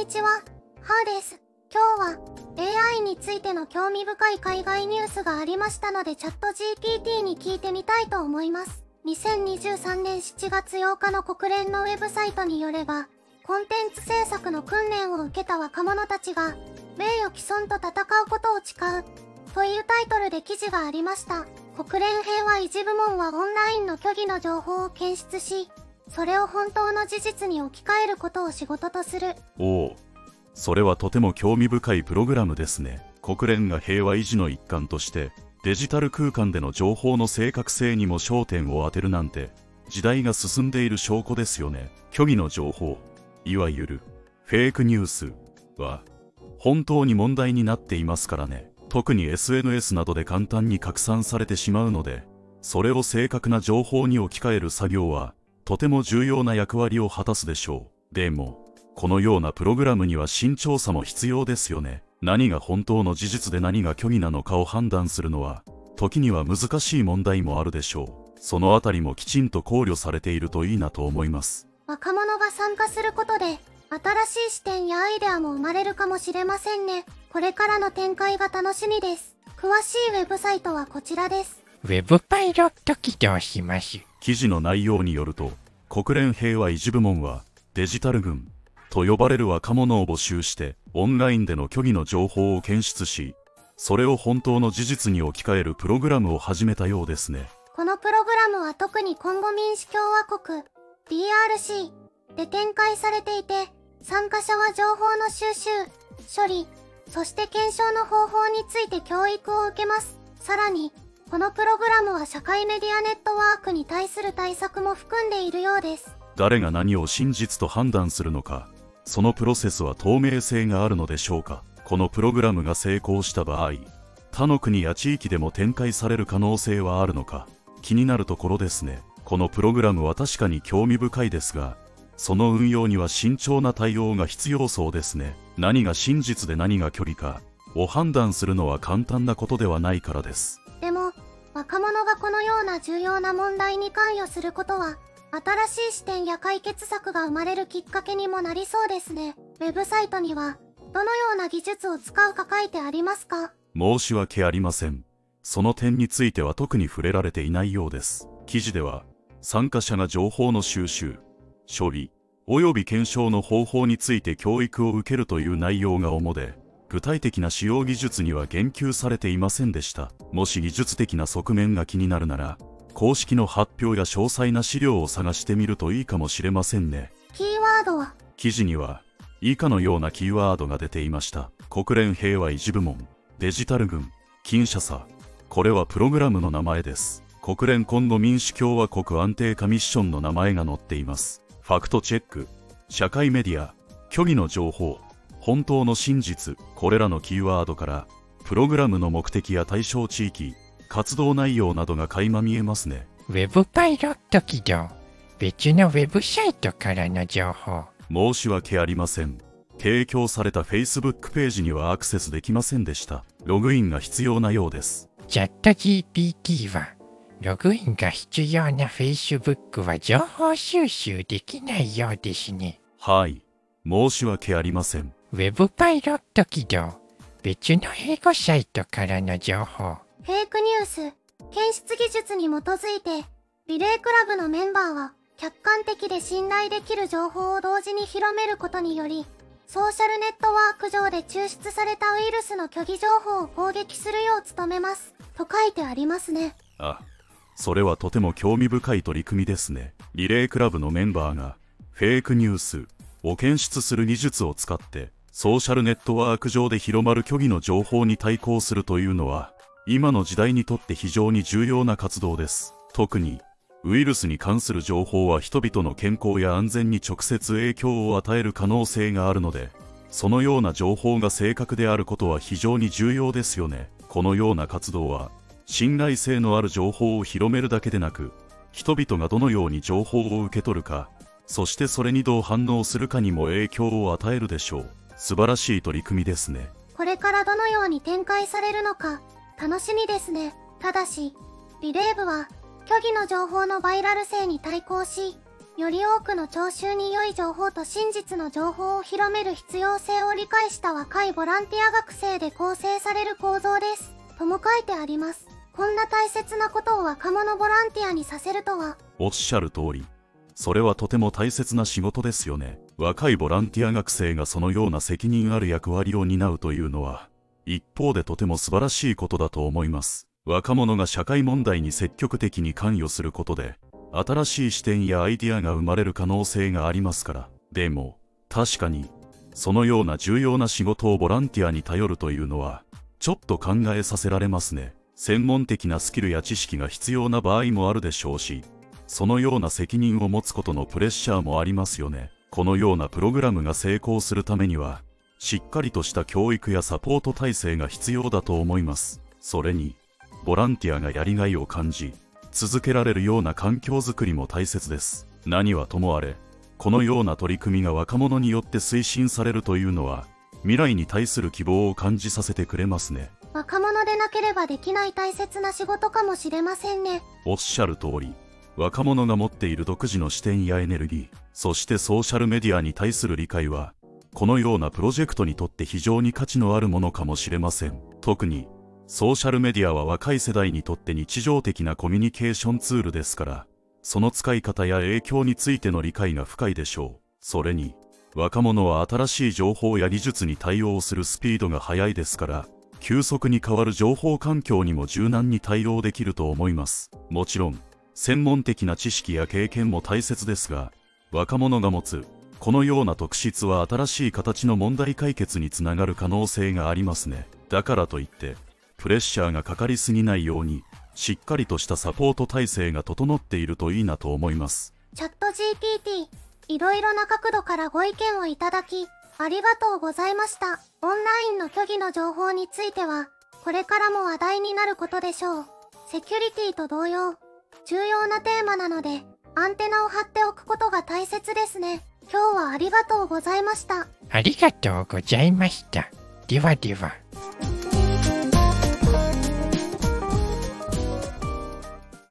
にちは、ハーです。今日は AI についての興味深い海外ニュースがありましたのでチャット GPT に聞いてみたいと思います。2023年7月8日の国連のウェブサイトによれば、コンテンツ制作の訓練を受けた若者たちが、名誉毀損と戦うことを誓う、というタイトルで記事がありました。国連平和維持部門はオンラインの虚偽の情報を検出し、それを本当の事実に置き換えることを仕事とする。おおそれはとても興味深いプログラムですね。国連が平和維持の一環としてデジタル空間での情報の正確性にも焦点を当てるなんて時代が進んでいる証拠ですよね。虚偽の情報。いわゆるフェイクニュースは本当に問題になっていますからね。特に SNS などで簡単に拡散されてしまうのでそれを正確な情報に置き換える作業はとても重要な役割を果たすでしょうでもこのようなプログラムには慎重さも必要ですよね何が本当の事実で何が虚偽なのかを判断するのは時には難しい問題もあるでしょうそのあたりもきちんと考慮されているといいなと思います若者が参加することで、新しい視点やアイデアも生まれるかもしれませんね。これからの展開が楽しみです。詳しいウェブサイトはこちらです。ウェブパイロット起動します。記事の内容によると国連平和維持部門はデジタル軍と呼ばれる若者を募集してオンラインでの虚偽の情報を検出しそれを本当の事実に置き換えるプログラムを始めたようですねこのプログラムは特にコンゴ民主共和国 DRC で展開されていて、参加者は情報の収集、処理、そして検証の方法について教育を受けます。さらに、このプログラムは社会メディアネットワークに対する対策も含んでいるようです。誰が何を真実と判断するのかそのプロセスは透明性があるのでしょうか。このプログラムが成功した場合他の国や地域でも展開される可能性はあるのか。気になるところですね。このプログラムは確かに興味深いですがその運用には慎重な対応が必要そうですね。何が真実で何が距離かを判断するのは簡単なことではないからです。重要な問題に関与することは、新しい視点や解決策が生まれるきっかけにもなりそうですね。ウェブサイトには、どのような技術を使うか書いてありますか？申し訳ありません。その点については特に触れられていないようです。記事では参加者が情報の収集処理及び検証の方法について教育を受けるという内容が主で具体的な使用技術には言及されていませんでした。もし技術的な側面が気になるなら公式の発表や詳細な資料を探してみるといいかもしれませんね。キーワードは、記事には以下のようなキーワードが出ていました。国連平和維持部門。デジタル軍。キンシャサこれはプログラムの名前です。国連コンゴ民主共和国安定化ミッションの名前が載っています。ファクトチェック。社会メディア。虚偽の情報。本当の真実。これらのキーワードからプログラムの目的や対象地域活動内容などが垣間見えますねウェブパイロット起動。別のウェブサイトからの情報。申し訳ありません提供された Facebook ページにはアクセスできませんでしたログインが必要なようですチャット GPT は、ログインが必要な Facebook は情報収集できないようですね。はい申し訳ありませんウェブパイロット起動。別の英語サイトからの情報。フェイクニュース、検出技術に基づいて、リレークラブのメンバーは、客観的で信頼できる情報を同時に広めることにより、ソーシャルネットワーク上で抽出されたウイルスの虚偽情報を攻撃するよう努めます。と書いてありますね。あそれはとても興味深い取り組みですねリレークラブのメンバーがフェイクニュースを検出する技術を使ってソーシャルネットワーク上で広まる虚偽の情報に対抗するというのは今の時代にとって非常に重要な活動です。特にウイルスに関する情報は人々の健康や安全に直接影響を与える可能性があるのでそのような情報が正確であることは非常に重要ですよね。このような活動は信頼性のある情報を広めるだけでなく人々がどのように情報を受け取るかそしてそれにどう反応するかにも影響を与えるでしょう。素晴らしい取り組みですね。これからどのように展開されるのか、楽しみですね。ただし、リレー部は、虚偽の情報のバイラル性に対抗し、より多くの聴衆に良い情報と真実の情報を広める必要性を理解した若いボランティア学生で構成される構造です。とも書いてあります。こんな大切なことを若者ボランティアにさせるとは、おっしゃる通りそれはとても大切な仕事ですよね若いボランティア学生がそのような責任ある役割を担うというのは一方でとても素晴らしいことだと思います。若者が社会問題に積極的に関与することで新しい視点やアイディアが生まれる可能性がありますから。でも確かにそのような重要な仕事をボランティアに頼るというのはちょっと考えさせられますね。専門的なスキルや知識が必要な場合もあるでしょうしそのような責任を持つことのプレッシャーもありますよね。このようなプログラムが成功するためには、しっかりとした教育やサポート体制が必要だと思います。それに、ボランティアがやりがいを感じ、続けられるような環境づくりも大切です。何はともあれ、このような取り組みが若者によって推進されるというのは、未来に対する希望を感じさせてくれますね。若者でなければできない大切な仕事かもしれませんね。おっしゃる通り、若者が持っている独自の視点やエネルギー、そしてソーシャルメディアに対する理解は、このようなプロジェクトにとって非常に価値のあるものかもしれません。特に、ソーシャルメディアは若い世代にとって日常的なコミュニケーションツールですから、その使い方や影響についての理解が深いでしょう。それに、若者は新しい情報や技術に対応するスピードが速いですから、急速に変わる情報環境にも柔軟に対応できると思います。もちろん、専門的な知識や経験も大切ですが、若者が持つ、このような特質は新しい形の問題解決につながる可能性がありますね。だからといって、プレッシャーがかかりすぎないように、しっかりとしたサポート体制が整っているといいなと思います。チャット GPT、いろいろな角度からご意見をいただき、ありがとうございました。オンラインの虚偽の情報については、これからも話題になることでしょう。セキュリティと同様、重要なテーマなので、アンテナを張っておくことが大切ですね。今日はありがとうございました。ありがとうございました。ではでは。